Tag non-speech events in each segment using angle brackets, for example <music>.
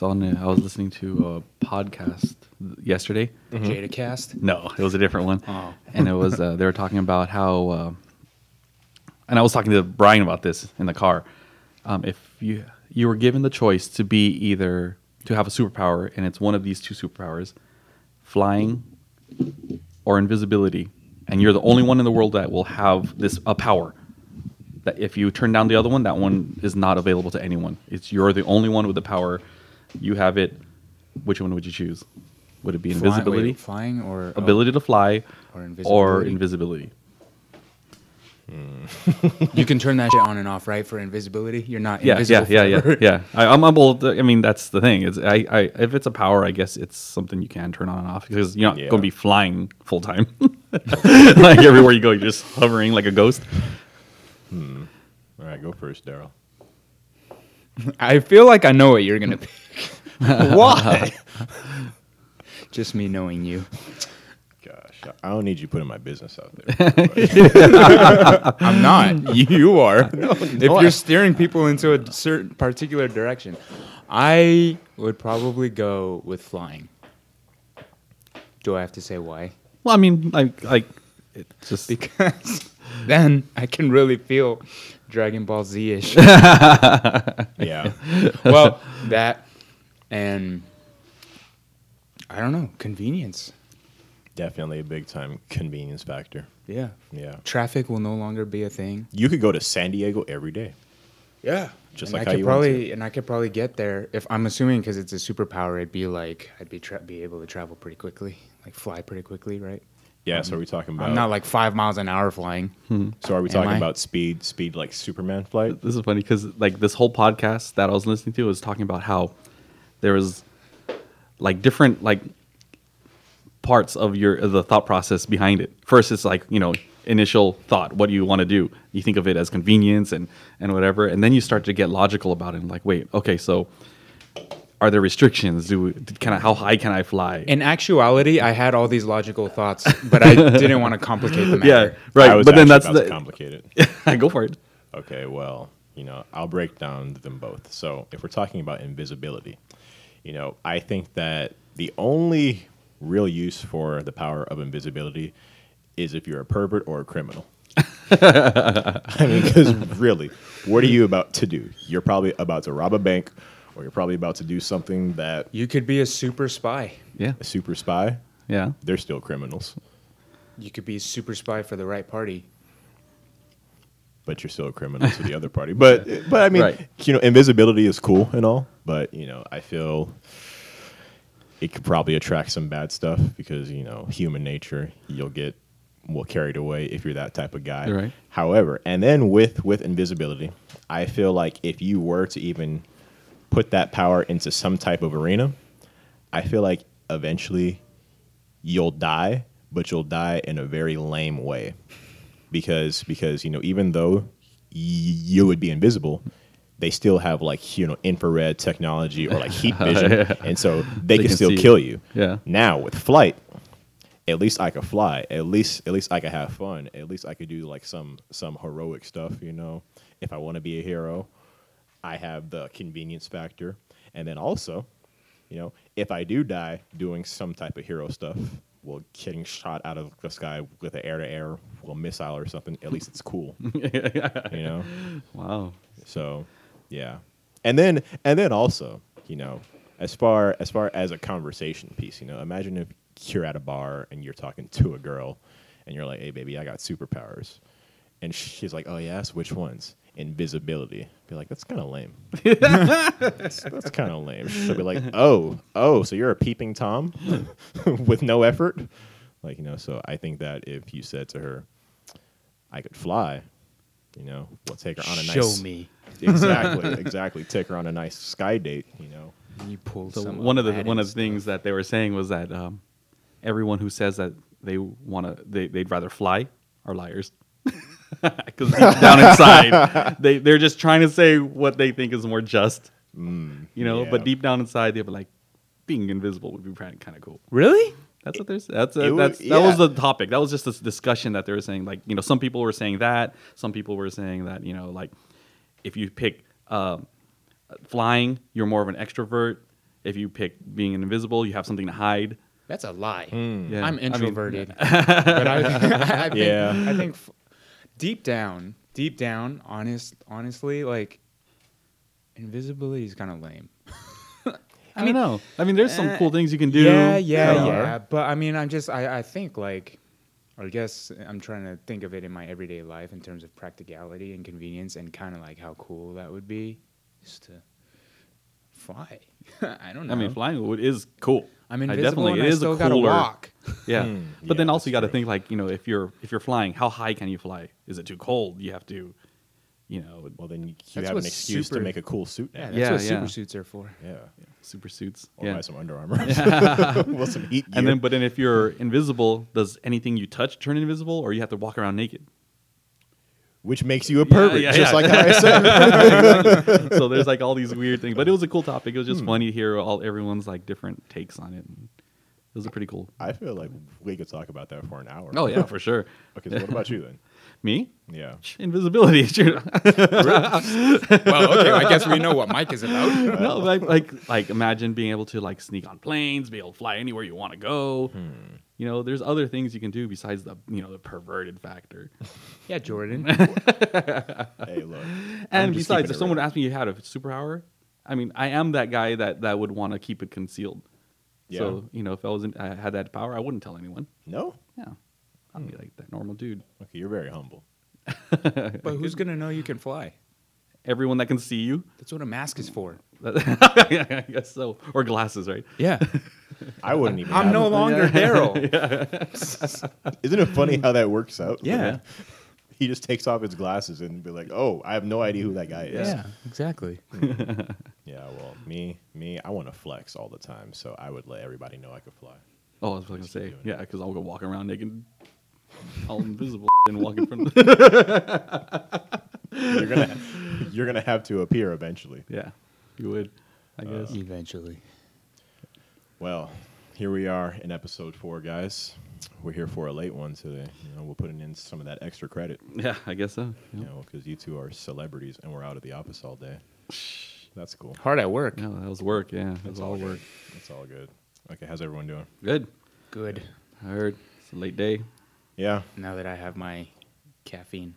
So on, I was listening to a podcast yesterday. The Jada Cast. No, it was a different one. Oh. And it was uh, they were talking about how, uh, and I was talking to Brian about this in the car. Um, if you you were given the choice to be either to have a superpower, and it's one of these two superpowers, flying or invisibility, and you're the only one in the world that will have this a power. That if you turn down the other one, that one is not available to anyone. It's you're the only one with the power. You have it. Which one would you choose? Would it be Fly- invisibility? wait, flying or oh, ability to fly Or or invisibility. invisibility. Hmm. You can turn that shit on and off, right? For invisibility, you're not Yeah, invisible. yeah, yeah, yeah, forever. yeah. I, I'm able. I mean, that's the thing. Is I, I, if it's a power, I guess it's something you can turn on and off because you're not Yeah. going to be flying full time. <laughs> like everywhere you go, you're just hovering like a ghost. Hmm. All right, go first, Daryl. <laughs> I feel like I know what you're gonna pick. <laughs> Why? <laughs> Just me knowing you. Gosh, I- I don't need you putting my business out there. <laughs> I'm not. You are. if no, you're steering people into a certain particular direction, I would probably go with flying. Do I have to say why? Well, I mean, like, like it's just Because then I can really feel Dragon Ball Z ish. yeah, well, that and I don't know, convenience. definitely a big time convenience factor. Yeah. Yeah, Traffic will no longer be a thing. you could go to San Diego every day. Yeah. Just and like I how could you want probably and I could probably get there if I'm assuming because it's a superpower. It'd be like I'd be tra- be able to travel pretty quickly, like fly pretty quickly, right? Yeah, um, so are we talking about? I'm not like five miles an hour flying. Hmm. so are we Am talking I? about speed? Speed like Superman flight? this is funny because like this whole podcast that I was listening to was talking about how there was like different like parts of your of the thought process behind it. First, it's like you know initial thought, what do you want to do? You think of it as convenience and and whatever, and then you start to get logical about it. And like, wait, okay, so are there restrictions? Do can I? How high can I fly? In actuality, I had all these logical thoughts, but I <laughs> didn't want to complicate the yeah, right. But then actually that's about to the complicate it. <laughs> go for it. Okay, well, you know, I'll break down them both. So, if we're talking about invisibility, you know, I think that the only real use for the power of invisibility is if you're a pervert or a criminal. <laughs> I mean, because really, what are you about to do? You're probably about to rob a bank, or you're probably about to do something that You could be a super spy. Yeah, a super spy. yeah. They're still criminals, You could be a super spy for the right party. But you're still a criminal to the other party. But <laughs> but I mean, Right. you know, invisibility is cool and all, but you know, I feel it could probably attract some bad stuff because you know, human nature, you'll get well carried away if you're that type of guy. Right. However, and then with with invisibility, I feel like if you were to even put that power into some type of arena, I feel like eventually you'll die, but you'll die in a very lame way. Because because you know, even though y- you would be invisible, they still have like you know infrared technology or like heat <laughs> oh, vision, Yeah. and so they, They can can still kill you. you. Yeah. Now with flight, at least I could fly. At least at least I could have fun. At least I could do like some some heroic stuff. You know, if I want to be a hero, I have the convenience factor, and then also, you know, if I do die doing some type of hero stuff, well, getting shot out of the sky with an air to air, well, missile or something, at least it's cool. <laughs> you know, Wow. so yeah, and then and then also, you know, as far as far as a conversation piece, you know, imagine if you're at a bar and you're talking to a girl, and you're like, "Hey, baby, I got superpowers," and she's like, "Oh yes, which ones?" Invisibility. Be like, that's kind of lame. <laughs> that's that's kind of lame. She'll be like, "Oh, oh, so you're a peeping tom <laughs> with no effort." Like you know, so I think that if you said to her, "I could fly," you know, we'll take her on a nice. Show me. exactly, <laughs> exactly. Take her on a nice sky date, you know. You pulled So one of the one of the things that they were saying was that um, everyone who says that they want to they, they'd rather fly are liars <laughs> because down inside <laughs> they they're just trying to say what they think is more just you know but deep down inside they're like being invisible would be kind of cool Really? that's what there's that's It would- that's that was the topic that was just this discussion that they were saying like you know some people were saying that some people were saying that you know like if you pick um, flying you're more of an extrovert If you pick being invisible, you have something to hide. That's a lie. Yeah. I'm I mean, introverted, but I, <laughs> I think, Yeah. I think f- deep down, deep down, honest, honestly, like invisibility is kind of lame. <laughs> I, don't know. I mean, there's some uh, cool things you can do. Yeah, yeah, yeah. But I mean, I'm just, I, I think like, or I guess I'm trying to think of it in my everyday life in terms of practicality and convenience and kind of like how cool that would be, just to fly. <laughs> I don't know. I mean, flying would- is cool. I'm I invisible definitely- and it I is a still gotta cooler- walk. <laughs> Yeah, Hmm, but then yeah, also you got to true. think like you know if you're if you're flying, how high can you fly? Is it too cold? You have to, you know, Well, then you, you That's have an what excuse super- to make a cool suit now. Yeah, Yeah. that's Yeah, what yeah. super suits are for. Yeah. super suits. Or yeah. <laughs> buy some Under Armour. well, some heat gear. And then, but then if you're invisible, does anything you touch turn invisible, or you have to walk around naked? Which makes you a pervert, yeah, just yeah. like I said. <laughs> <laughs> so there's like all these weird things, but it was a cool topic. It was Hmm. just funny to hear all everyone's like different takes on it. And it was a pretty cool. I feel like we could talk about that for an hour. Oh yeah, for sure. <laughs> Okay, so what about you then? Me, Yeah. invisibility. Sure. well, okay, I guess we know what Mike is about. no, like, like like imagine being able to like sneak on planes, be able to fly anywhere you want to go. Hmm. You know, there's other things you can do besides the you know the perverted factor. <laughs> Yeah, Jordan. <laughs> Hey, look. And besides, if someone real. asked me you had a superpower, I mean, I am that guy that that would want to keep it concealed. Yeah. So you know, if I was in, I had that power, I wouldn't tell anyone. No? Yeah, I'd be hmm. like that normal dude. Okay, you're very humble. <laughs> but who's gonna know you can fly? Everyone that can see you, That's what a mask is for. I guess so, or glasses, right? Yeah, I wouldn't even. I'm no it. longer Daryl. <laughs> <laughs> Isn't it funny how that works out? Yeah. He just takes off his glasses and be like, "Oh, I have no idea who that guy is." Yeah, exactly. <laughs> Yeah, well, me, me, I want to flex all the time, so I would let everybody know I could fly. Oh, I was gonna say, yeah, because I'll go walking around naked, all invisible, and walk in front. Of You're gonna, you're gonna have to appear eventually. yeah, you would, I Uh, guess. Eventually. Well, here we are in episode four, guys. We're here for a late one today. You know, we're putting in some of that extra credit. yeah, I guess so. You know, because you two are celebrities and we're out of the office all day. That's cool. Hard at work. No, that was work. Yeah, that was That's all work. That's all good. Okay, how's everyone doing? Good. Good. I heard it's a late day. Yeah, Now that I have my caffeine.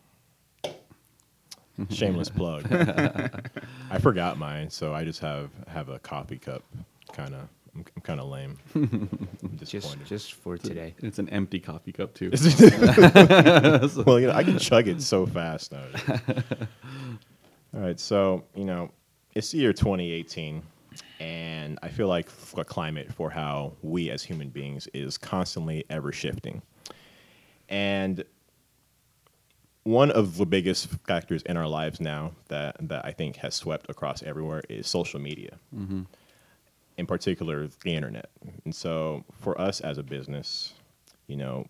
<laughs> shameless plug. <laughs> I forgot mine, so I just have have a coffee cup. Kind of, I'm, I'm kind of lame. <laughs> I'm Just disappointed. just for today. It's an empty coffee cup too. <laughs> <laughs> well, you know, I can chug it so fast now. All right, so you know, it's the year 2018, and I feel like the climate for how we as human beings is constantly ever shifting. And one of the biggest factors in our lives now that that I think has swept across everywhere is social media. Mm-hmm. In particular, the internet. And so, for us as a business, you know,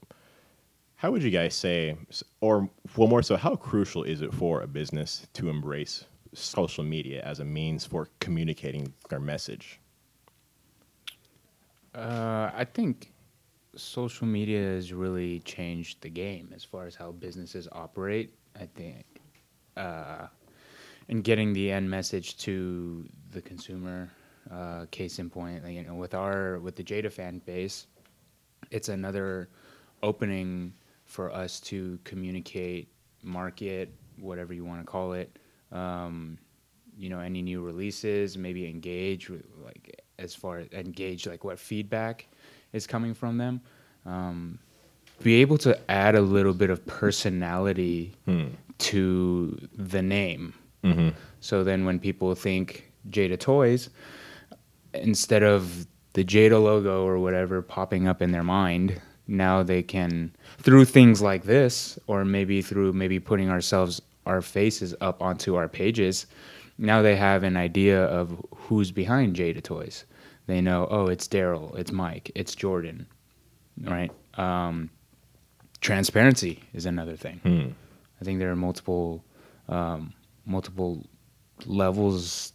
how would you guys say, or well, more so, how crucial is it for a business to embrace social media as a means for communicating their message? Uh, I think social media has really changed the game as far as how businesses operate. I think, uh, and getting the end message to the consumer. Uh, case in point, you know, with our with the Jada fan base, it's another opening for us to communicate, market, whatever you want to call it. Um, you know, any new releases, maybe engage with like as far as engage like what feedback is coming from them. Um, be able to add a little bit of personality to the name. So then when people think Jada Toys, instead of the Jada logo or whatever popping up in their mind, now they can through things like this, or maybe through maybe putting ourselves our faces up onto our pages, now they have an idea of who's behind Jada Toys. They know, oh, it's Daryl, it's Mike, it's Jordan, right? Um, transparency is another thing. I think there are multiple um, multiple levels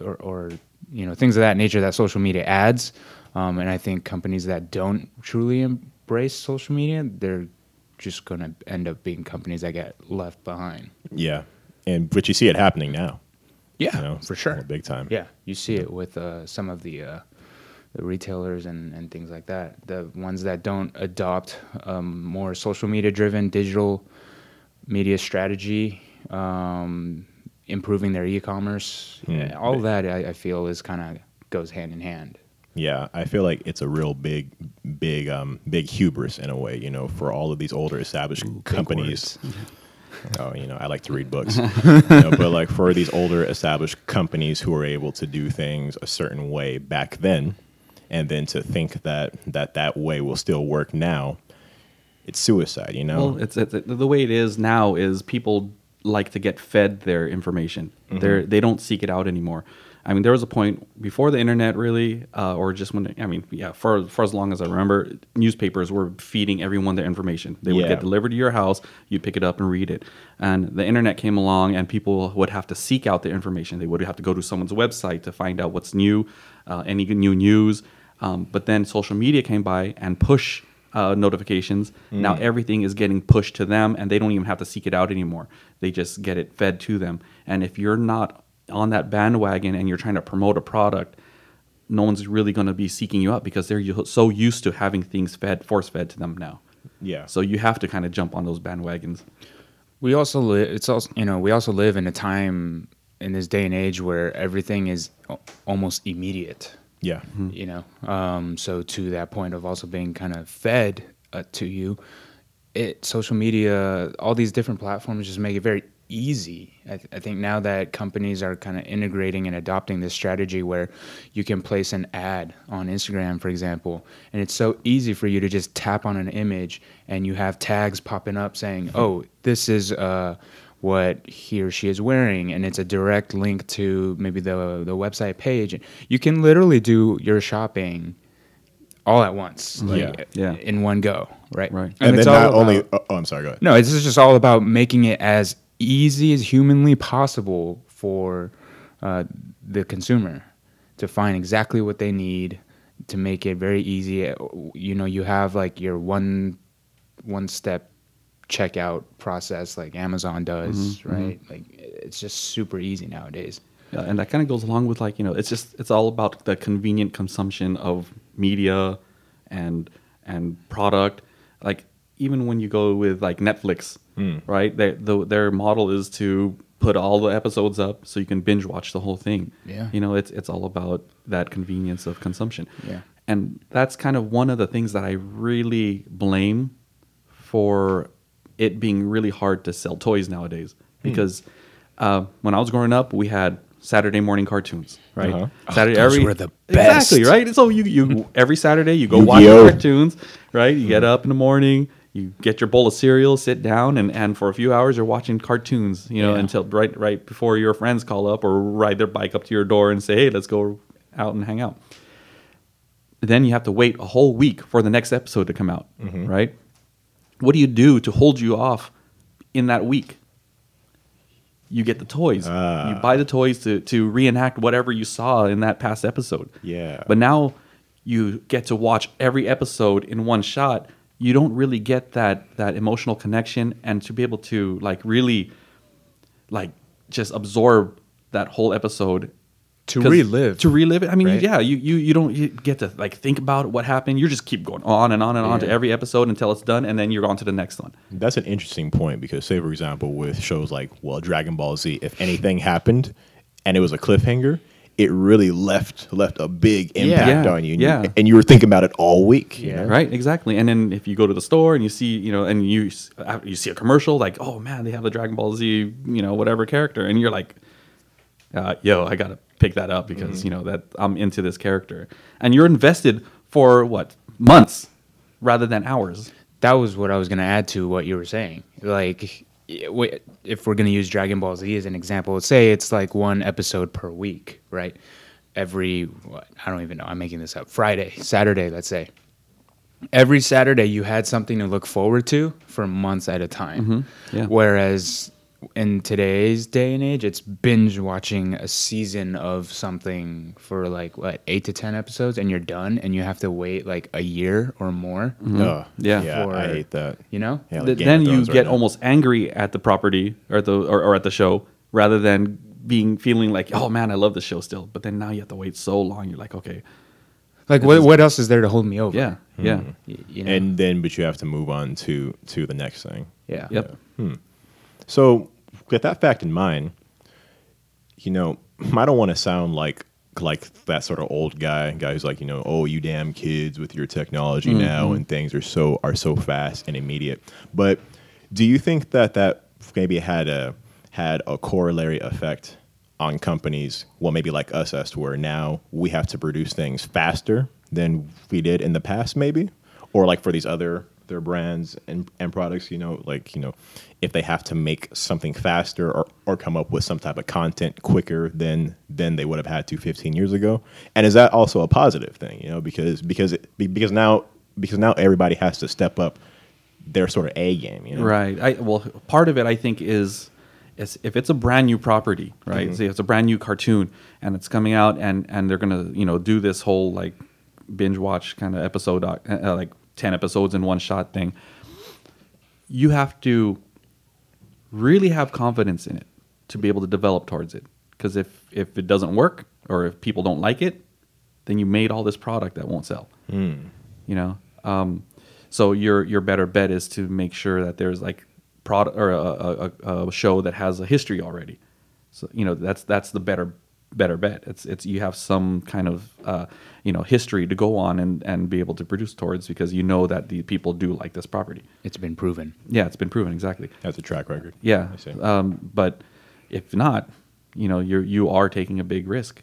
or, or you know things of that nature that social media adds. Um, and I think companies that don't truly embrace social media, they're just going to end up being companies that get left behind. Yeah, and but you see it happening now. Yeah, you know, for sure. big time. Yeah, you see it with uh, some of the uh, the retailers and, and things like that. The ones that don't adopt um, more social media driven digital media strategy, um, improving their e-commerce, yeah, all that I, I feel is kind of goes hand in hand. Yeah, I feel like it's a real big, big, um, big hubris in a way. You know, for all of these older established companies. <laughs> Oh, you know, I like to read books, <laughs> You know, but like for these older established companies who are able to do things a certain way back then, and then to think that that that way will still work now, it's suicide. You know. Well, it's, it's the way it is now is people like to get fed their information. They're they don't seek it out anymore. I mean, there was a point before the internet, really, uh, or just when I mean, yeah, for for as long as I remember, newspapers were feeding everyone their information. They would Yeah. get delivered to your house, you'd pick it up and read it. And the internet came along, and people would have to seek out the information. They would have to go to someone's website to find out what's new, uh, any new news. Um, but then social media came by and push uh, notifications. Now everything is getting pushed to them, and they don't even have to seek it out anymore. They just get it fed to them. And if you're not on that bandwagon and you're trying to promote a product, no one's really going to be seeking you out because they're so used to having things fed, force fed to them now. yeah. So you have to kind of jump on those bandwagons. We also live. It's also you know we also live in a time in this day and age where everything is almost immediate. Yeah. you know um, so to that point of also being kind of fed uh, to you it social media all these different platforms just make it very easy. I, th- I think now that companies are kind of integrating and adopting this strategy where you can place an ad on instagram for example and it's so easy for you to just tap on an image and you have tags popping up saying oh this is uh, what he or she is wearing and it's a direct link to maybe the the website page you can literally do your shopping all at once like, Yeah. Yeah. in one go right Right. And, it's then all not only. about- Oh, I'm sorry. Go ahead. no this is just all about making it as easy as humanly possible for uh, the consumer to find exactly what they need to make it very easy you know you have like your one one step checkout process like Amazon does, mm-hmm, mm-hmm. right? Like it's just super easy nowadays. Yeah, and that kind of goes along with like you know it's just it's all about the convenient consumption of media and and product like even when you go with like netflix mm. right their the, their model is to put all the episodes up so you can binge watch the whole thing Yeah. you know it's it's all about that convenience of consumption Yeah. and that's kind of one of the things that i really blame for it being really hard to sell toys nowadays because uh, when I was growing up, we had Saturday morning cartoons, right? Uh-huh. Saturday those every were the exactly right. So you you <laughs> every Saturday you go watch Yu-Gi-Oh! cartoons, right? You get up in the morning, you get your bowl of cereal, sit down, and and for a few hours you're watching cartoons, you know, Yeah. until right right before your friends call up or ride their bike up to your door and say, hey, let's go out and hang out. Then you have to wait a whole week for the next episode to come out, right? What do you do to hold you off in that week? You get the toys. Ah. You buy the toys to, to reenact whatever you saw in that past episode. Yeah. But now you get to watch every episode in one shot. You don't really get that that emotional connection and to be able to like really like just absorb that whole episode To 'Cause relive. to relive it i mean right? yeah you, you you don't you get to like think about what happened you just keep going on and on and on to every episode until it's done and then you're on to the next one That's an interesting point because, say, for example, with shows like, well, Dragon Ball Z, if anything happened and it was a cliffhanger, it really left left a big impact Yeah. on you. And, Yeah. you. and you were thinking about it all week. you Yeah. know? right exactly and then if you go to the store and you see you know and you uh, you see a commercial like oh man they have the dragon ball z you know whatever character and you're like uh, yo i gotta pick that up because Mm-hmm. you know that i'm into this character and you're invested for what months rather than hours that was what I was going to add to what you were saying. Like, if we're going to use Dragon Ball Z as an example, say it's like one episode per week, right? Every, what, I don't even know, I'm making this up. Friday, Saturday, let's say. Every Saturday, you had something to look forward to for months at a time. yeah. Whereas in today's day and age, it's binge watching a season of something for like, what, eight to 10 episodes, and you're done, and you have to wait like a year or more. Ugh. Yeah. yeah, For- I hate that. You know? Yeah, like Th- then you Thrones right get now. almost angry at the property or at the or, or at the show rather than being feeling like, oh man, I love the show still. But then now you have to wait so long. You're like, okay, Like what what else is there to hold me over? yeah, yeah, hmm. Y- you know. And then, but you have to move on to to the next thing. yeah. yep, hmm. So, with that fact in mind, you know, <clears throat> I don't want to sound like like that sort of old guy, guy who's like, you know, oh, you damn kids with your technology now, mm-hmm. and things are so are so fast and immediate. But do you think that that maybe had a had a corollary effect on companies? Well, maybe like us, as to where now we have to produce things faster than we did in the past, maybe, or like for these other their brands and, and products, you know, like, you know, if they have to make something faster or, or come up with some type of content quicker than than they would have had to 15 years ago. And is that also a positive thing, you know, because because it, because now because now everybody has to step up their sort of A game, you know. right. I well, part of it I think is. is if it's a brand new property, right? Say it's a brand new cartoon and it's coming out, and and they're gonna you know do this whole like binge watch kind of episode, uh, like ten episodes in one shot thing. You have to really have confidence in it to be able to develop towards it. Because if if it doesn't work or if people don't like it, then you made all this product that won't sell. You know, um, so your your better bet is to make sure that there's like product or a, a, a- a show that has a history already. So you know that's that's the better better bet. It's it's you have some kind of uh, you know history to go on and and be able to produce towards because you know that the people do like this property. It's been proven. Yeah, it's been proven exactly. That's a track record. Yeah. I see. Um, but if not, you know, you're you are taking a big risk.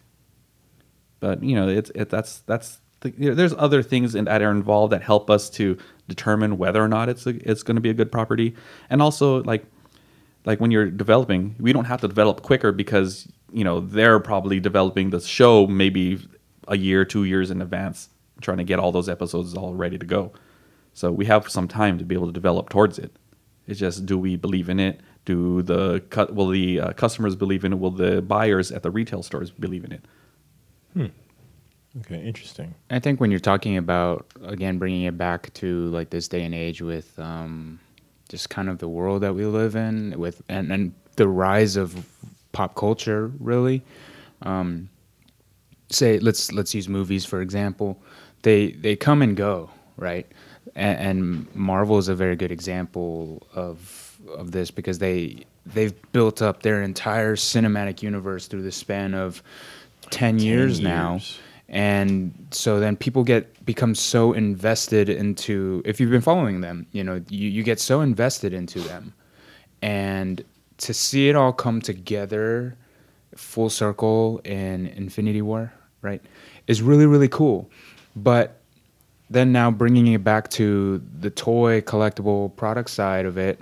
But you know, it's it, that's that's the, you know, there's other things in, that are involved that help us to determine whether or not it's a, it's going to be a good property, and also like like when you're developing, we don't have to develop quicker because you know they're probably developing the show maybe a year, two years in advance, trying to get all those episodes all ready to go. So we have some time to be able to develop towards it. It's just do we believe in it? Do the cu- will the uh, customers believe in it? Will the buyers at the retail stores believe in it? Hmm. Okay, interesting. I think when you're talking about again bringing it back to like this day and age with um, just kind of the world that we live in with and, and the rise of pop culture really. Um, say let's let's use movies for example. They they come and go right? And, and Marvel is a very good example of of this because they they've built up their entire cinematic universe through the span of 10, years. now. And so then people get become so invested into if you've been following them you know you, you get so invested into them. And to see it all come together full circle in infinity war right is really really cool. But then now bringing it back to the toy collectible product side of it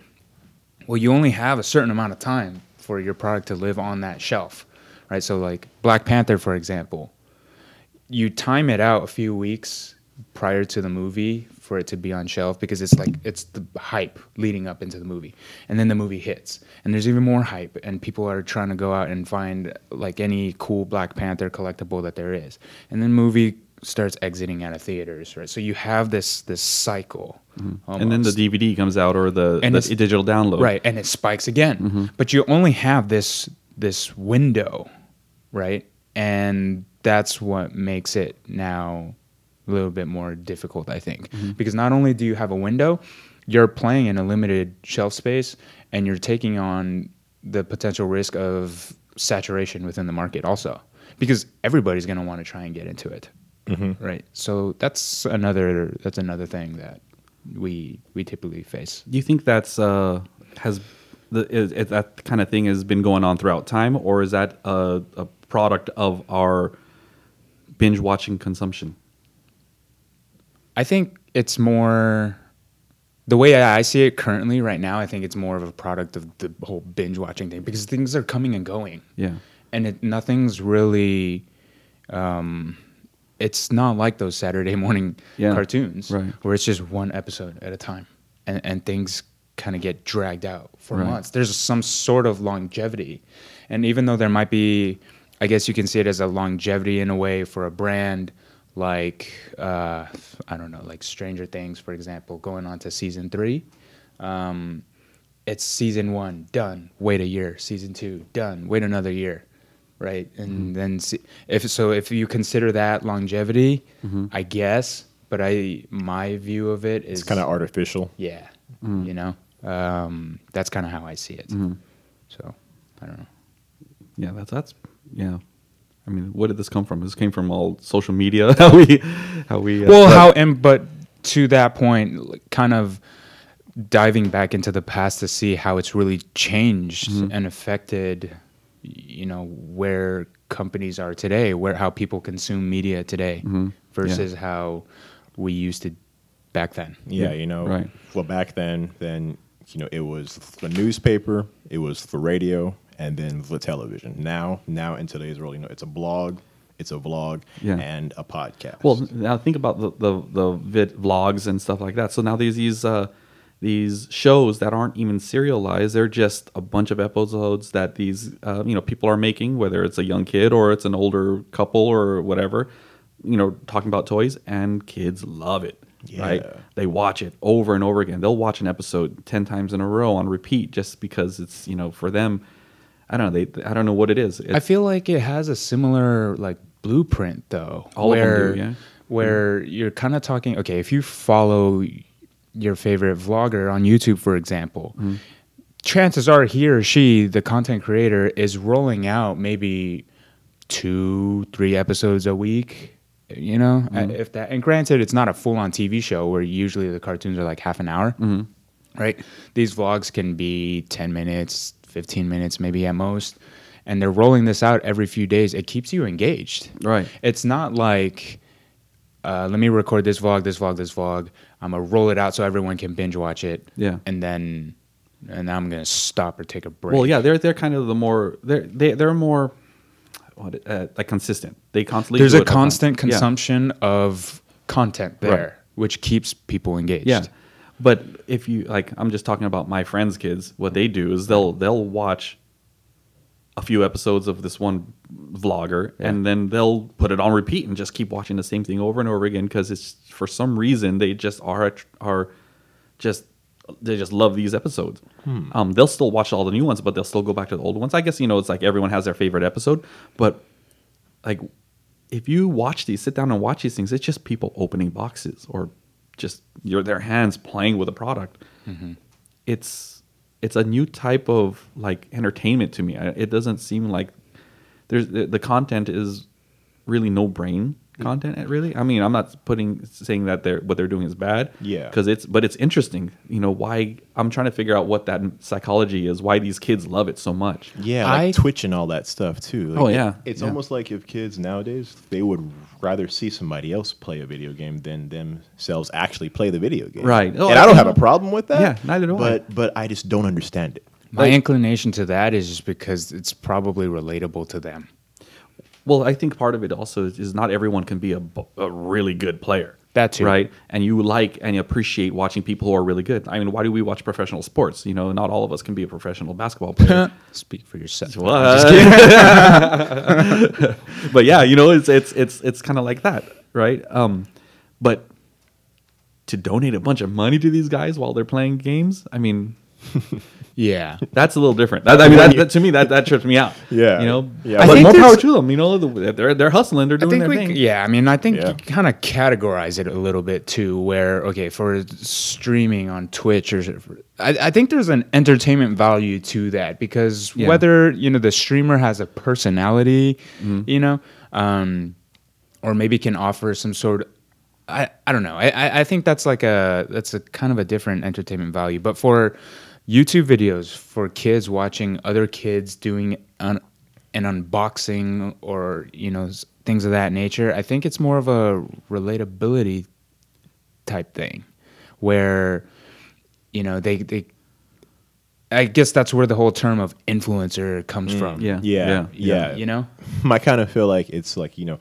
well you only have a certain amount of time for your product to live on that shelf right? So like black panther for example you time it out a few weeks prior to the movie for it to be on shelf because it's like it's the hype leading up into the movie and then the movie hits and there's even more hype and people are trying to go out and find like any cool black panther collectible that there is and then movie starts exiting out of theaters right so you have this this cycle mm-hmm. And then the. DVD comes out or the, And the digital download. Right, and it spikes again. Mm-hmm. But you only have this this window, right? And that's what makes it now a little bit more difficult, I think. Because not only do you have a window, you're playing in a limited shelf space and you're taking on the potential risk of saturation within the market also. Because everybody's going to want to try and get into it. Right. So that's another that's another thing that we we typically face. Do you think that's uh, has the is, is that kind of thing has been going on throughout time, or is that a, a product of our binge watching consumption? I think it's more the way I see it currently right now. I think it's more of a product of the whole binge watching thing because things are coming and going, Yeah. and it, nothing's really. Um, it's not like those Saturday <laughs> morning Yeah, cartoons right. where it's just one episode at a time, and and things kind of get dragged out for Right. months. There's some sort of longevity, and even though there might be, I guess you can see it as a longevity in a way for a brand like uh, I don't know, like Stranger Things, for example, going on to season three. Um, it's season one done. Wait a year. Season two done. Wait another year. right? And Mm-hmm. then see, if so, if you consider that longevity, Mm-hmm. I guess. But I, my view of it is kind of artificial. yeah, Mm-hmm. you know, um, that's kind of how I see it. So I don't know. Yeah, that's that's yeah. I mean, where did this come from? This came from all social media. <laughs> How we, how we. Uh, well but- how and but to that point kind of diving back into the past to see how it's really changed Mm-hmm. and affected you know where companies are today where how people consume media today Mm-hmm. versus how we used to back then Yeah, Yeah, you know, right. well back then, then you know it was the newspaper, it was the radio, and then the television. Now, now in today's world, you know, it's a blog, it's a vlog, Yeah. and a podcast. Well, now think about the the, the vid vlogs and stuff like that. So now there's these uh, these shows that aren't even serialized. They're just a bunch of episodes that these uh, you know people are making, whether it's a young kid or it's an older couple or whatever. You know, talking about toys, and kids love it. Right? Yeah. They watch it over and over again. They'll watch an episode ten times in a row on repeat just because it's you know for them. I don't know. They I don't know what it is. i feel like it has a similar like blueprint though All of them where do, yeah. where you're kind of talking okay if you follow your favorite vlogger on youtube for example Mm-hmm. chances are he or she the content creator is rolling out maybe two three episodes a week you know Mm-hmm. if that and granted it's not a full-on tv show where usually the cartoons are like half an hour Mm-hmm. right these vlogs can be 10 minutes 15 minutes maybe at most and they're rolling this out every few days it keeps you engaged Right. it's not like uh, let me record this vlog this vlog this vlog i'm gonna roll it out so everyone can binge watch it Yeah. and then and i'm gonna stop or take a break Well, yeah, they're they're kind of the more they're they, they're more what uh, like consistent. They constantly there's a it all the time. constant Yeah. consumption of content there Right. which keeps people engaged Yeah. But if you like, I'm just talking about my friends' kids. What they do is they'll they'll watch a few episodes of this one vlogger, and then they'll put it on repeat and just keep watching the same thing over and over again because it's for some reason they just are are just they just love these episodes. Um, they'll still watch all the new ones, but they'll still go back to the old ones. I guess you know it's like everyone has their favorite episode, but like if you watch these, sit down and watch these things, it's just people opening boxes or just your their hands playing with a product. Mm-hmm. It's it's a new type of like entertainment to me. I- It doesn't seem like there's the, the content is really no brain content. Really, I mean, I'm not putting saying that they're what they're doing is bad. Yeah. because it's but it's interesting. You know why? I'm trying to figure out what that psychology is. Why these kids love it so much. Yeah, like I- Twitch and all that stuff too. Like, Oh, it- yeah, it's yeah. almost like if kids nowadays they would rather see somebody else play a video game than themselves actually play the video game. Right. Oh, and I I don't have a problem with that. Yeah, neither do I. But but I just don't understand it. my Like- inclination to that is just because it's probably relatable to them Well, I think part of it also is, not everyone can be a really good player. That too. right? And you like and you appreciate watching people who are really good. I mean, why do we watch professional sports? You know, not all of us can be a professional basketball player. <laughs> speak for yourself <laughs> but yeah, you know, it's it's it's it's kind of like that, right? Um, but to donate a bunch of money to these guys while they're playing games, I mean, <laughs> yeah that's a little different. That, I mean, that, that- to me, that that trips me out. <laughs> Yeah. you know. Yeah. but I more power to them. You know, the- they're they're hustling. They're doing their we, thing. yeah, I mean, I think Yeah. you kind of categorize it a little bit too, where okay, for streaming on Twitch or, I, I think there's an entertainment value to that because Yeah. whether you know the streamer has a personality, Mm-hmm. you know, um, or maybe can offer some sort. of I, I don't know. I, I- I think that's like a that's a kind of a different entertainment value. But for YouTube videos for kids watching other kids doing un, an unboxing or you know s- things of that nature, I think it's more of a relatability type thing, where you know they they. I guess that's where the whole term of influencer comes mm. from. Yeah, Yeah, yeah, yeah. You know. <laughs> I kind of feel like it's like you know,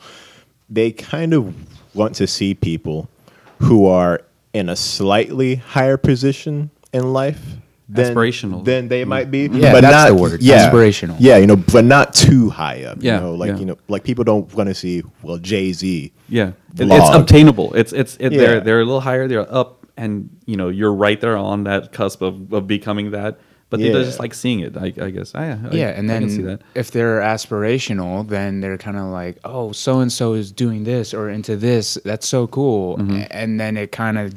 they kind of want to see people who are in a slightly higher position in life. Than, Aspirational. than they might be. Yeah, but that's not, the word, Yeah, aspirational. Yeah, you know, but not too high up. Yeah, you know, like yeah. you know, like people don't want to see well Jay Z. Yeah, It- it's obtainable. It's it's it, they're they're a little higher. They're up, and you know you're right there on that cusp of, of becoming that. but they Yeah. just like seeing it. I, I guess. I, I, yeah, and I then can see that. if they're aspirational, then they're kind of like, oh, so and so is doing this or into this. That's so cool, Mm-hmm. And then it kind of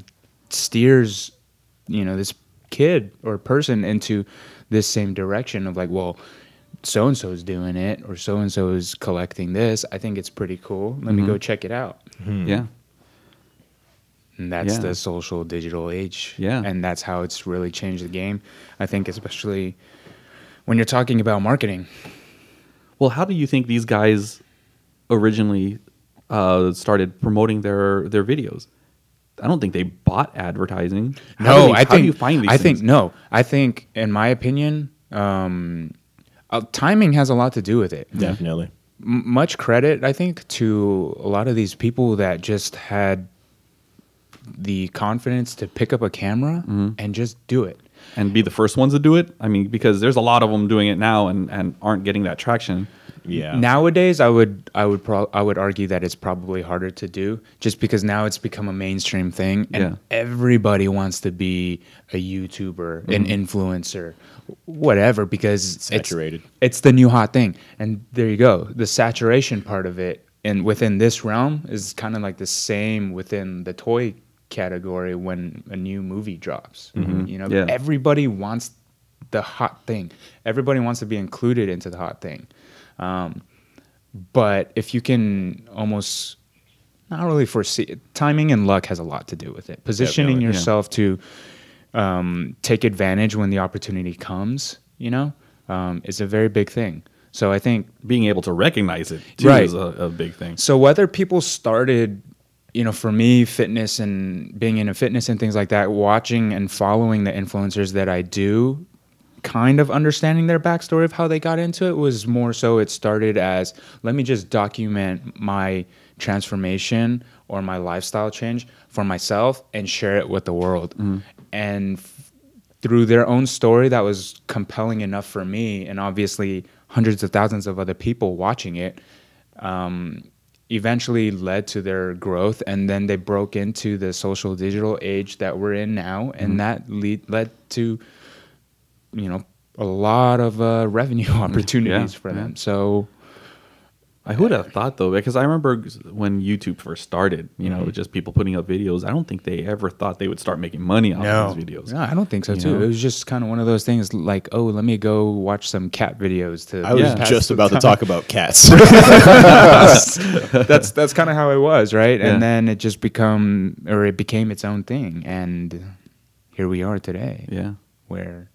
steers, you know, this kid or person into this same direction of like, well, so and so is doing it or so and so is collecting this. I think it's pretty cool. Let me go check it out. Yeah. And that's Yeah. the social digital age. Yeah. And that's how it's really changed the game. I think, especially when you're talking about marketing. Well, how do you think these guys originally uh, started promoting their their videos? I don't think they bought advertising. How no, they- I how think do you find these I things? think no. I think, in my opinion, um, uh, timing has a lot to do with it. Definitely. M- much credit, I think, to a lot of these people that just had the confidence to pick up a camera Mm-hmm. and just do it. and be the first ones to do it. I mean, because there's a lot of them doing it now and, and aren't getting that traction. Yeah. Nowadays, I would I would pro- I would argue that it's probably harder to do just because now it's become a mainstream thing and Yeah. everybody wants to be a YouTuber, an mm-hmm. influencer, whatever because it's- Saturated. It's, the new hot thing, and there you go. The saturation part of it, and within this realm, is kind of like the same within the toy category when a new movie drops. Mm-hmm. You know, Yeah. everybody wants the hot thing. Everybody wants to be included into the hot thing. Um, but if you can almost not really foresee timing and luck has a lot to do with it. Positioning yeah. yourself to um, take advantage when the opportunity comes, you know, um, is a very big thing. So I think Being able to recognize it too Right. is a, a big thing. so whether people started, you know, for me, fitness and being into fitness and things like that, watching and following the influencers that I do, kind of understanding their backstory of how they got into it was more so it started as let me just document my transformation or my lifestyle change for myself and share it with the world. And f- through their own story that was compelling enough for me and obviously hundreds of thousands of other people watching it um, eventually led to their growth. And then they broke into the social digital age that we're in now. And that lead, led to you know a lot of uh, revenue <laughs> opportunities for yeah. them so I would have thought though, because I remember when YouTube first started, you Mm-hmm. know, just people putting up videos. I don't think they ever thought they would start making money off these videos. no i don't think so You too know? it was just kind of one of those things like oh let me go watch some cat videos to I was just the about to talk about cats. <laughs> <laughs> that's that's kind of how it was, right? Yeah. And then it just become or it became its own thing, and here we are today, Yeah. where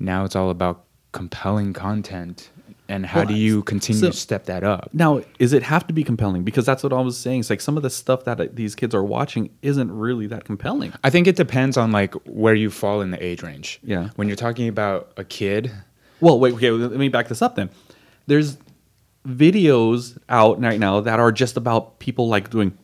now it's all about compelling content, and how Well, do you continue so- to step that up? Now, is it have to be compelling? Because that's what I was saying. It's like some of the stuff that uh, these kids are watching isn't really that compelling. I think it depends on like where you fall in the age range. Yeah. when you're talking about a kid, Well, wait, okay, let me back this up then. There's videos out right now that are just about people like doing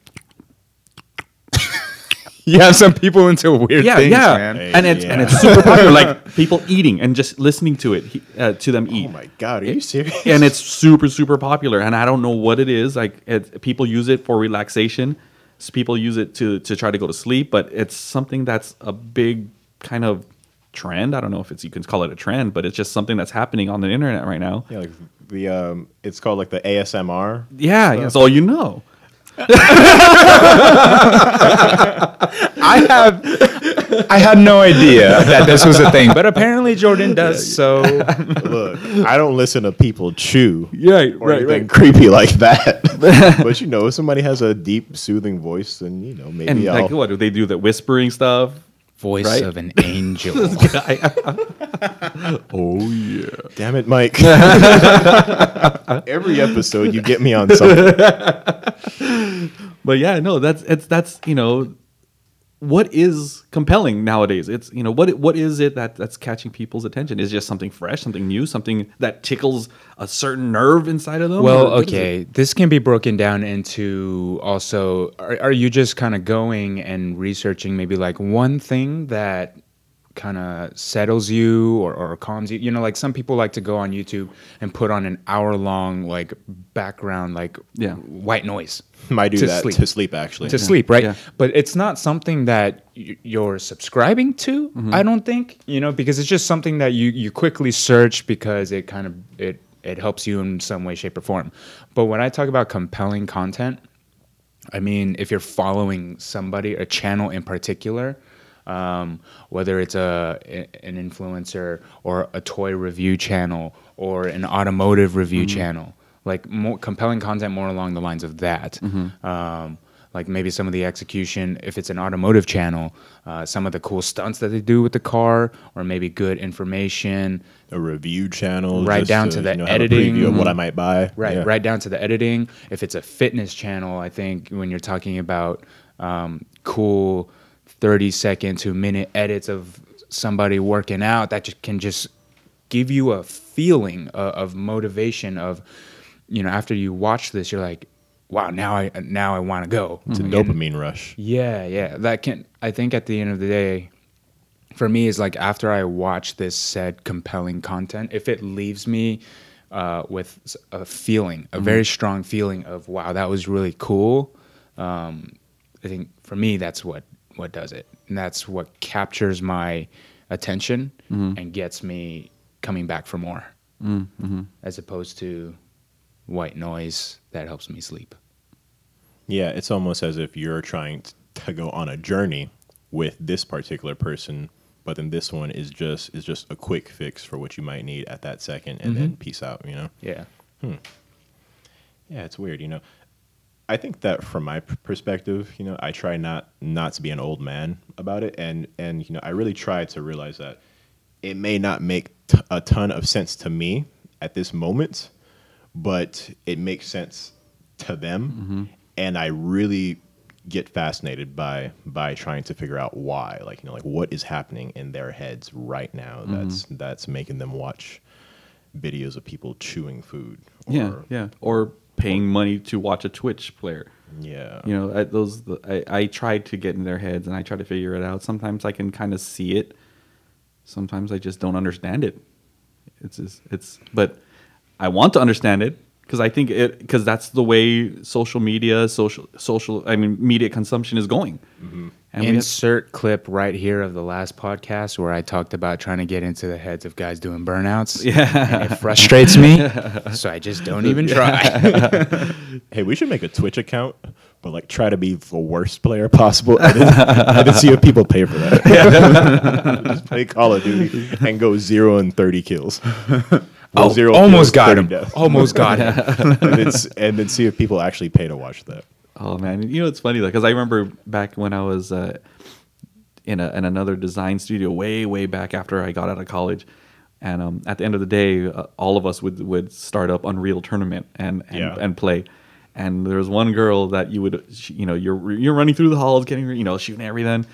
<laughs> you have some people into weird yeah, things, yeah, man. Hey, and it's and it's super popular. like <laughs> people eating and just listening to it, uh, to them eat. oh my god, are you serious? and it's super super popular and i don't know what it is like it, people use it for relaxation S- people use it to to try to go to sleep but it's something that's a big kind of trend i don't know if it's you can call it a trend but it's just something that's happening on the internet right now yeah, like the um, it's called like the ASMR. yeah that's all you know <laughs> I have, I had no idea that this was a thing, but apparently Jordan does. So <laughs> Look, I don't listen to people chew. Yeah, or right, anything right. creepy like that. <laughs> but you know, if somebody has a deep, soothing voice, then you know maybe and I'll. like what do they do the whispering stuff voice Right? of an <laughs> angel. <laughs> oh yeah Damn it, Mike! <laughs> Every episode, you get me on something. but yeah no that's it's that's you know what is compelling nowadays? It's you know what what is it that that's catching people's attention? Is it just something fresh something new something that tickles a certain nerve inside of them? Well, okay, this can be broken down into also. Are, are you just kind of going and researching maybe like one thing that kind of settles you or, or calms you. You know, like some people like to go on YouTube and put on an hour long like background like Yeah. white noise <laughs> Might do To that sleep. to sleep actually. to sleep, right? Yeah. But it's not something that you're subscribing to. Mm-hmm. I don't think you know because it's just something that you you quickly search because it kind of it it helps you in some way, shape, or form. But when I talk about compelling content, I mean if you're following somebody, a channel in particular. Um, whether it's a an influencer or a toy review channel or an automotive review channel, like more compelling content more along the lines of that. Um, like maybe some of the execution, if it's an automotive channel, uh, some of the cool stunts that they do with the car, or maybe good information, a review channel, Right down to the you know, have editing. of what I might buy. right Yeah. right down to the editing if it's a fitness channel i think when you're talking about um, cool 30 second to minute edits of somebody working out that just can just give you a feeling of, of motivation of you know after you watch this you're like wow now i now i want to go It's a And- dopamine rush. yeah, yeah. That can I think at the end of the day, for me is like after I watch this said compelling content, if it leaves me uh, with a feeling, a very strong feeling of wow, that was really cool. Um, I think for me that's what what does it, and that's what captures my attention mm-hmm. and gets me coming back for more, mm-hmm. as opposed to white noise that helps me sleep. Yeah, it's almost as if you're trying to go on a journey with this particular person, but then this one is just is just a quick fix for what you might need at that second, and then mm-hmm. peace out. You know. Yeah. Hmm. Yeah, it's weird, you know. I think that from my perspective, you know, I try not not to be an old man about it, and and you know, I really try to realize that it may not make t- a ton of sense to me at this moment, but it makes sense to them, mm-hmm. and I really get fascinated by by trying to figure out why, like you know, like what is happening in their heads right now mm-hmm. that's that's making them watch videos of people chewing food. yeah, yeah, or paying money to watch a Twitch player. yeah. You know, I, those I, I try to get in their heads and I try to figure it out. Sometimes I can kind of see it. Sometimes I just don't understand it. It's just, it's but I want to understand it because I think it because that's the way social media, social social I mean media consumption is going. Mm-hmm. And we have- Insert clip right here of the last podcast where I talked about trying to get into the heads of guys doing burnouts. <laughs> Yeah. And it frustrates <laughs> me. <laughs> so I just don't even try. Hey, we should make a Twitch account, but like try to be the worst player possible, and then, and then see if people pay for that. Just play Call of Duty and go zero and thirty kills. Oh, zero almost kills, got 30 him. deaths. Almost got him. and then see if people actually pay to watch that. Oh man, you know it's funny though because I remember back when I was uh, in a, in another design studio way way back after I got out of college, and um, at the end of the day, uh, all of us would would start up Unreal Tournament and and, Yeah. and play. And there was one girl that you would she- you know you're you're running through the halls getting you know shooting everything,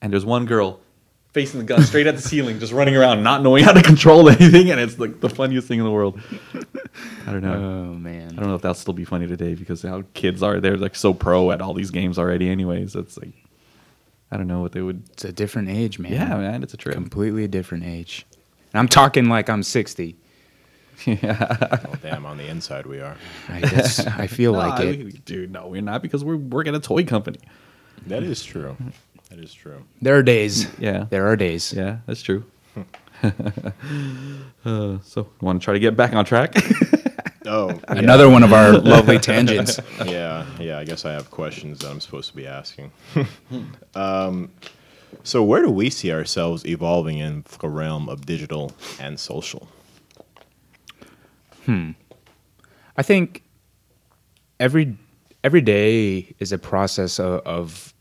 and there's one girl facing the gun straight at the ceiling, just running around, not knowing how to control <laughs> anything, and it's like the funniest thing in the world. I don't know. Oh man, I don't know if that'll still be funny today because how kids are they're like so pro at all these games already anyways. It's like I don't know what they would It's a different age, man. Yeah, man, it's a trip. Completely a different age. And I'm talking like I'm 60. <laughs> Oh damn! On the inside, we are. I just I feel <laughs> like it. dude, no, we're not because we're working at a toy company. That is true. That is true. There are days. Yeah. There are days. Yeah, that's true. <laughs> uh, so want to try to get back on track? <laughs> Oh, Another one of our lovely tangents. <laughs> yeah, yeah. I guess I have questions that I'm supposed to be asking. um, so, where do we see ourselves evolving in the realm of digital and social? Hmm. I think every every day is a process of, of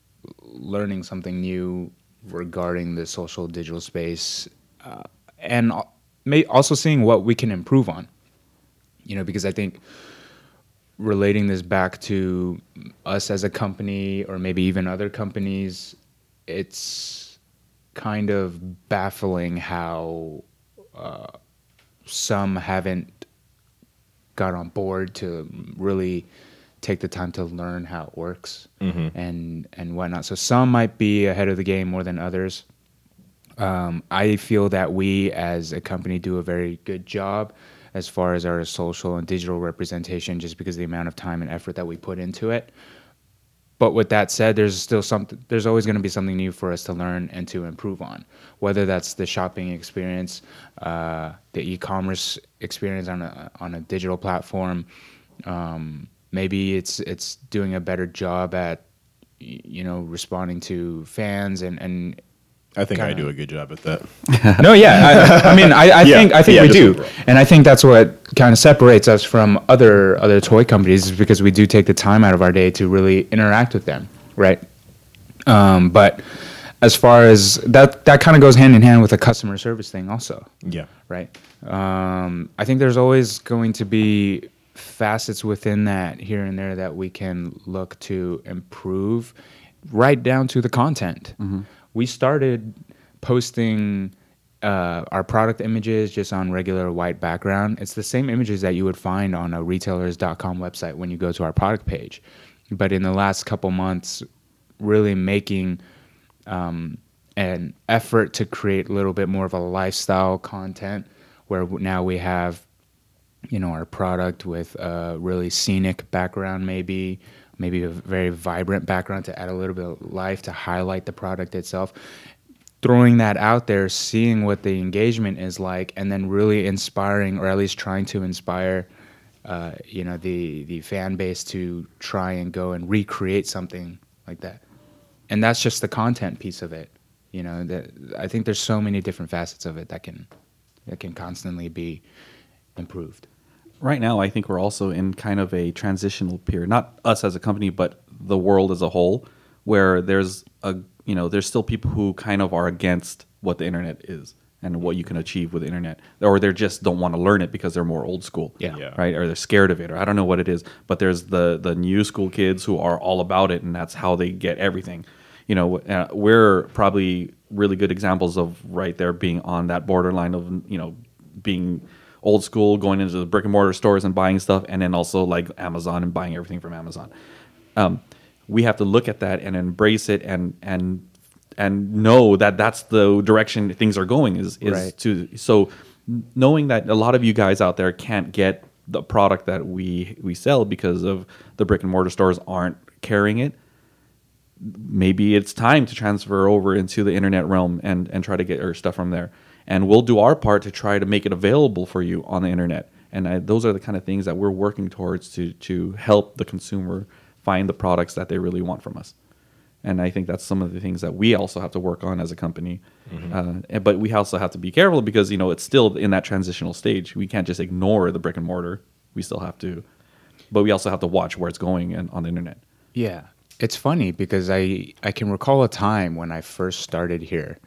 learning something new regarding the social digital space, uh, and may also seeing what we can improve on. You know, because I think relating this back to us as a company, or maybe even other companies, it's kind of baffling how uh, some haven't got on board to really take the time to learn how it works and and whatnot. So some might be ahead of the game more than others. Um, I feel that we as a company do a very good job as far as our social and digital representation, just because of the amount of time and effort that we put into it. But with that said, there's still something. There's always going to be something new for us to learn and to improve on. Whether that's the shopping experience, uh, the e-commerce experience on a on a digital platform, um, maybe it's it's doing a better job at you know responding to fans and and I think I Kinda. do a good job at that. <laughs> no, yeah. I, I mean, I, I Yeah, think I think yeah, we do, overall. and I think that's what kind of separates us from other other toy companies is because we do take the time out of our day to really interact with them, right? Um, but as far as that, that kind of goes hand in hand with the customer service thing, also Yeah. right? Um, I think there's always going to be facets within that here and there that we can look to improve, right down to the content. We started posting uh, our product images just on regular white background. It's the same images that you would find on a retailers.com website when you go to our product page. But in the last couple months, really making um, an effort to create a little bit more of a lifestyle content where now we have you know our product with a really scenic background maybe maybe a very vibrant background to add a little bit of life to highlight the product itself. Throwing that out there seeing what the engagement is like and then really inspiring or at least trying to inspire uh, you know the the fan base to try and go and recreate something like that. And that's just the content piece of it you know that i think there's so many different facets of it that can that can constantly be improved right now i think we're also in kind of a transitional period not us as a company but the world as a whole where there's a you know there's still people who kind of are against what the internet is and what you can achieve with the internet or they just don't want to learn it because they're more old school Yeah. Yeah. right or they're scared of it or i don't know what it is but there's the the new school kids who are all about it and that's how they get everything you know uh, we're probably really good examples of right there being on that borderline of you know being old school going into the brick and mortar stores and buying stuff and then also like amazon and buying everything from amazon um, we have to look at that and embrace it and and and know that that's the direction things are going is is Right. to so knowing that a lot of you guys out there can't get the product that we we sell because of the brick and mortar stores aren't carrying it maybe it's time to transfer over into the internet realm and and try to get our stuff from there and we'll do our part to try to make it available for you on the internet and I, those are the kind of things that we're working towards to to help the consumer find the products that they really want from us and I think that's some of the things that we also have to work on as a company. Uh, but we also have to be careful because you know it's still in that transitional stage. We can't just ignore the brick and mortar. We still have to, but we also have to watch where it's going and on the internet. Yeah. It's funny because I I can recall a time when I first started here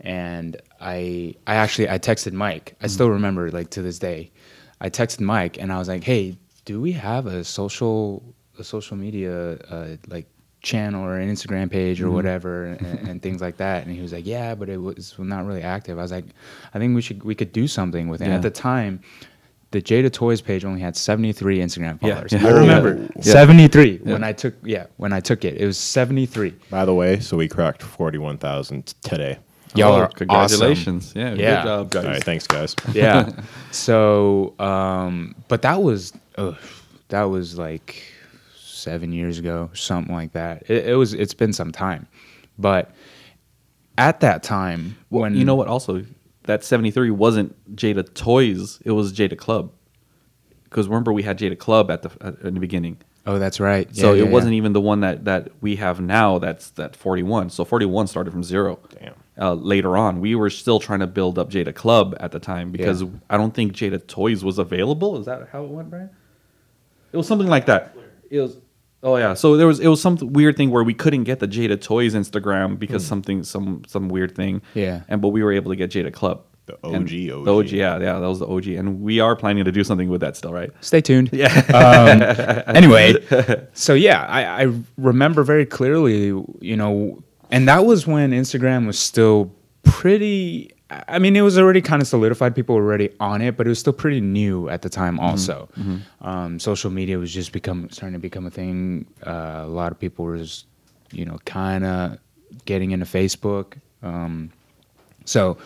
and I I actually I texted Mike. I still remember like to this day. I texted Mike and I was like, "Hey, do we have a social a social media uh, like channel or an Instagram page or whatever and, <laughs> and things like that?" And he was like, "Yeah, but it was not really active." I was like, "I think we should we could do something with it." Yeah. At the time, the Jada Toys page only had 73 Instagram followers. yeah. I remember Yeah. 73 when I took yeah when I took it. It was 73. By the way, so we cracked 41,000 today. Y'all Oh, are congratulations! Yeah, Yeah. good job, guys. All right, thanks, guys. <laughs> Yeah. so, um, but that was ugh, that was like seven years ago, something like that. It, it was. It's been some time, but at that time Well, when you know what? Also, that seventy three wasn't Jada Toys; it was Jada Club. Because remember, we had Jada Club at the at, in the beginning. Oh, that's right. So Yeah, it yeah, wasn't yeah. even the one that, that we have now. That's that forty one. So forty one started from zero. Damn. Uh, later on, we were still trying to build up Jada Club at the time because Yeah. I don't think Jada Toys was available. Is that how it went, Brian? It was something like that. It was. Oh yeah. So there was it was some weird thing where we couldn't get the Jada Toys Instagram because something some some weird thing. Yeah. And but we were able to get Jada Club. The And OG, The OG. OG. Yeah, yeah. That was the OG, and we are planning to do something with that still, right? Stay tuned. Yeah. <laughs> um, anyway, <laughs> so yeah, I, I remember very clearly, you know, and that was when Instagram was still pretty. I mean, it was already kind of solidified. People were already on it, but it was still pretty new at the time. Also, Um, social media was just become starting to become a thing. Uh, a lot of people were, just, you know, kind of getting into Facebook. Um, So,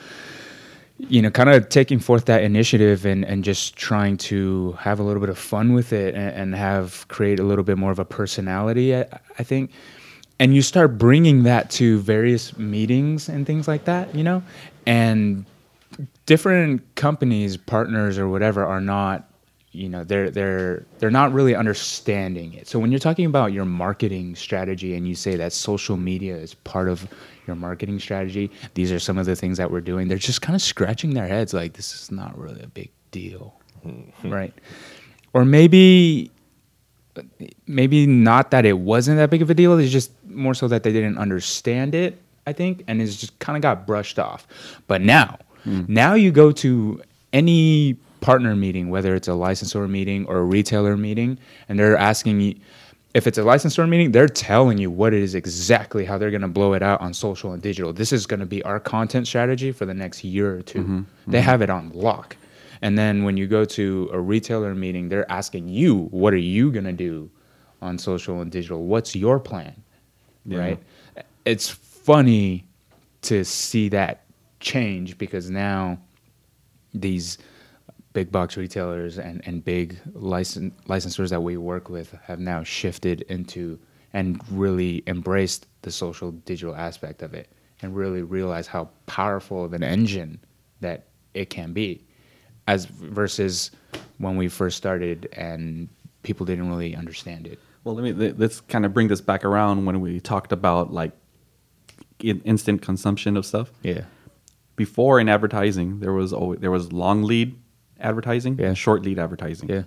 you know, kind of taking forth that initiative and, and just trying to have a little bit of fun with it and, and have create a little bit more of a personality, I, I think. And you start bringing that to various meetings and things like that, you know, and different companies, partners, or whatever are not you know they're they're they're not really understanding it. So when you're talking about your marketing strategy and you say that social media is part of your marketing strategy these are some of the things that we're doing they're just kind of scratching their heads like this is not really a big deal. Hmm. Right? Or maybe maybe not that it wasn't that big of a deal it's just more so that they didn't understand it i think and it's just kind of got brushed off. But now hmm. now you go to any partner meeting, whether it's a licensor meeting or a retailer meeting, and they're asking you if it's a licensor meeting, they're telling you what it is exactly how they're going to blow it out on social and digital. This is going to be our content strategy for the next year or 2 mm-hmm. They mm-hmm. have it on lock. And then when you go to a retailer meeting, they're asking you, what are you going to do on social and digital? What's your plan? Yeah. Right? It's funny to see that change because now these big box retailers and, and big license licensors that we work with have now shifted into and really embraced the social digital aspect of it and really realize how powerful of an engine that it can be as versus when we first started and people didn't really understand it Well, let me let's kind of bring this back around when we talked about like instant consumption of stuff. yeah Before in advertising, there was always, there was long lead advertising Yeah. and short lead advertising. yeah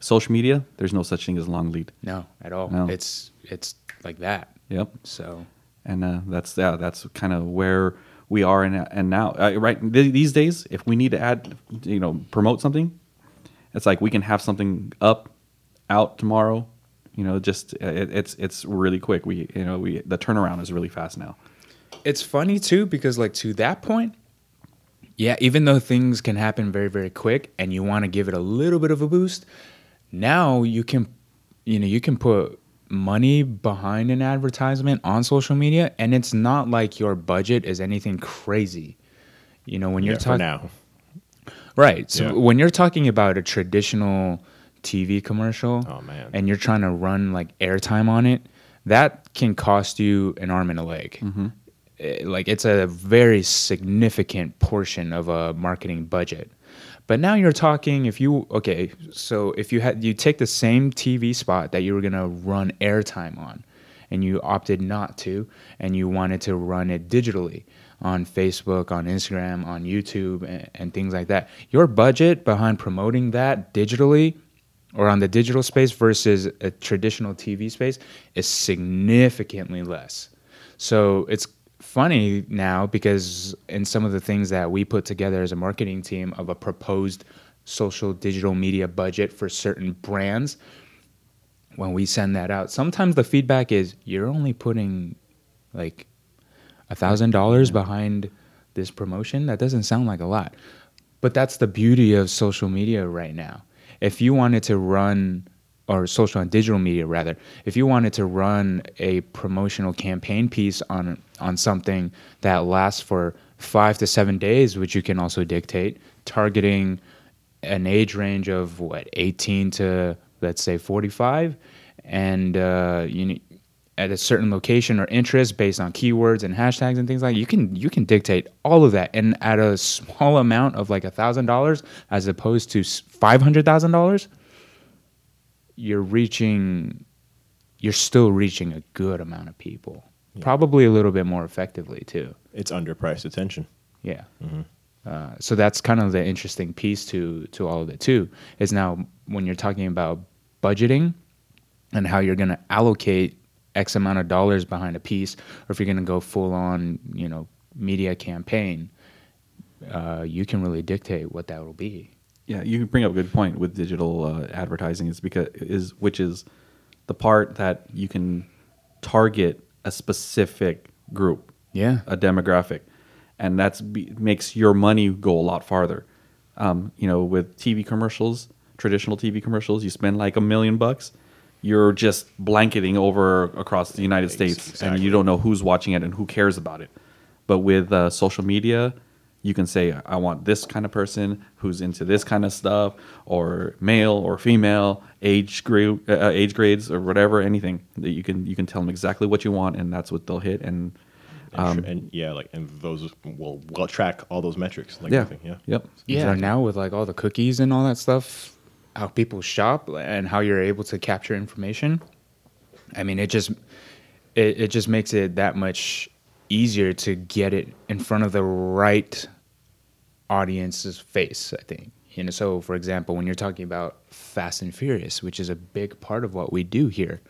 Social media, there's no such thing as long lead. no at all No. it's it's like that Yep. so and uh, that's yeah, that's kind of where we are and and now uh, right th- these days if we need to add you know promote something it's like we can have something up out tomorrow you know just uh, it, it's it's really quick. We you know we the turnaround is really fast now. It's funny too because like to that point yeah even though things can happen very very quick and you want to give it a little bit of a boost now you can you know you can put money behind an advertisement on social media and it's not like your budget is anything crazy you know when you're Yeah, talking now. Right. So Yeah. when you're talking about a traditional TV commercial Oh, man. and you're trying to run like airtime on it, that can cost you an arm and a leg. Eh, Like it's a very significant portion of a marketing budget. But now you're talking if you okay, so if you had you take the same TV spot that you were gonna run airtime on, and you opted not to, and you wanted to run it digitally on Facebook, on Instagram, on YouTube, and, and things like that. Your budget behind promoting that digitally or on the digital space versus a traditional TV space is significantly less. So it's funny now because in some of the things that we put together as a marketing team of a proposed social digital media budget for certain brands, when we send that out, sometimes the feedback is you're only putting like a thousand dollars behind this promotion. That doesn't sound like a lot, but that's the beauty of social media right now. If you wanted to run or social and digital media rather, if you wanted to run a promotional campaign piece on on something that lasts for five to seven days, which you can also dictate, targeting an age range of what 18 to let's say 45 and uh, you ne- at a certain location or interest based on keywords and hashtags and things like you can you can dictate all of that and at a small amount of like a thousand dollars as opposed to five hundred thousand dollars you're reaching you're still reaching a good amount of people probably a little bit more effectively too It's underpriced attention. yeah. Uh, so that's kind of the interesting piece to to all of it too. Is now when you're talking about budgeting and how you're going to allocate X amount of dollars behind a piece, or if you're going to go full on, you know, media campaign, uh, you can really dictate what that will be. Yeah, you bring up a good point with digital uh, advertising is because is which is the part that you can target a specific group, Yeah. a demographic, and that's be, makes your money go a lot farther. Um, you know, with TV commercials, traditional TV commercials, you spend like a million bucks, you're just blanketing over across the United States, and you don't know who's watching it and who cares about it. But with uh, social media, you can say I want this kind of person who's into this kind of stuff, or male or female, age group, uh, uh, age grades, or whatever, anything that you can you can tell them exactly what you want, and that's what they'll hit. And And, um, sure- and yeah, like and those will will track all those metrics. Like yeah, everything, yeah. yep, Yeah, exactly. now with like all the cookies and all that stuff, how people shop and how you're able to capture information. I mean, it just it, it just makes it that much easier to get it in front of the right audience's face, I think. You know, so for example, when you're talking about Fast and Furious, which is a big part of what we do here,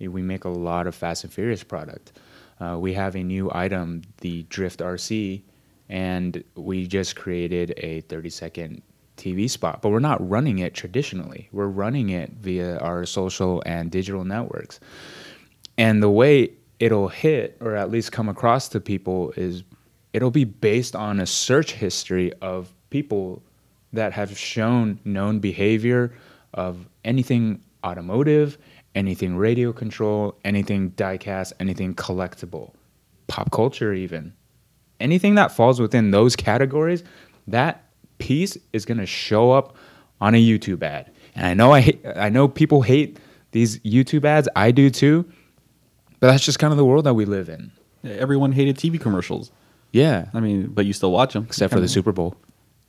eh, we make a lot of Fast and Furious product. Uh, we have a new item, the Drift RC, and we just created a 30 second TV spot, but we're not running it traditionally. We're running it via our social and digital networks. And the way it'll hit, or at least come across to people, is it'll be based on a search history of people that have shown known behavior of anything automotive, anything radio control, anything diecast, anything collectible, pop culture, even. Anything that falls within those categories, that piece is going to show up on a YouTube ad. And I know I hate, I know people hate these YouTube ads. I do too. But that's just kind of the world that we live in. Everyone hated TV commercials. Yeah. I mean, but you still watch them, Except for the Super Bowl.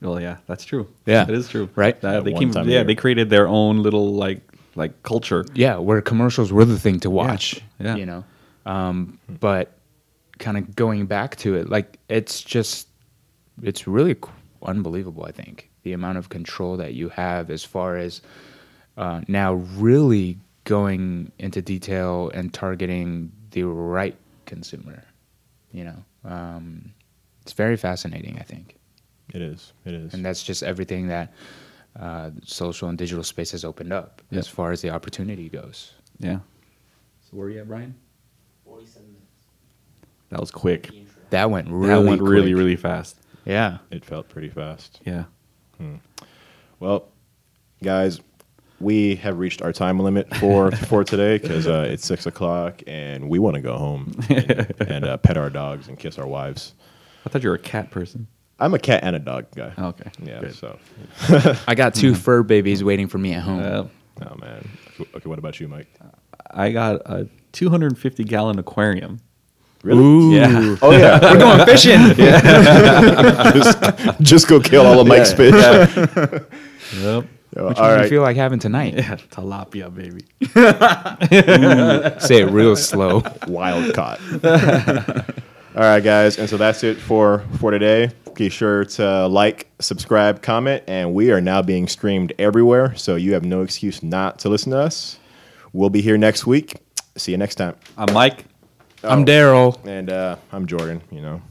Well, yeah, that's true. Yeah. it is true. Right? Uh, That they came. Yeah, year. they created their own little like like culture. Yeah, where commercials were the thing to watch. Yeah. You know? Um, but kind of going back to it, like it's just, it's really qu- unbelievable, I think. The amount of control that you have as far as uh, now really going into detail and targeting the right consumer. You know? Um, it's very fascinating, I think. It is. It is. and that's just everything that uh, social and digital space has opened up Yeah. as far as the opportunity goes. Yeah. So where are you at, Brian? 47 minutes. That was quick. That went really, that went really, quick. really fast. Yeah. it felt pretty fast. Yeah. Well, guys, we have reached our time limit for <laughs> for today because uh, it's six o'clock and we want to go home and, and uh, pet our dogs and kiss our wives. I thought you were a cat person. I'm a cat and a dog guy. Oh, okay. Yeah. Good. So, <laughs> I got 2 fur babies waiting for me at home. Uh, oh man. Okay. What about you, Mike? I got a 250 gallon aquarium. Really? Ooh. Yeah. <laughs> Oh yeah. We're going fishing. just, just go kill all of Mike's fish. Yep. Yo, Which all one do you right. feel like having tonight? Yeah, tilapia, baby. <laughs> Say it real slow. <laughs> wild caught. <laughs> All right, guys, and so that's it for for today. Be sure to like, subscribe, comment, and we are now being streamed everywhere, so you have no excuse not to listen to us. We'll be here next week. See you next time. I'm Mike. I'm Daryl. And uh, I'm Jordan. You know.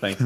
Thanks.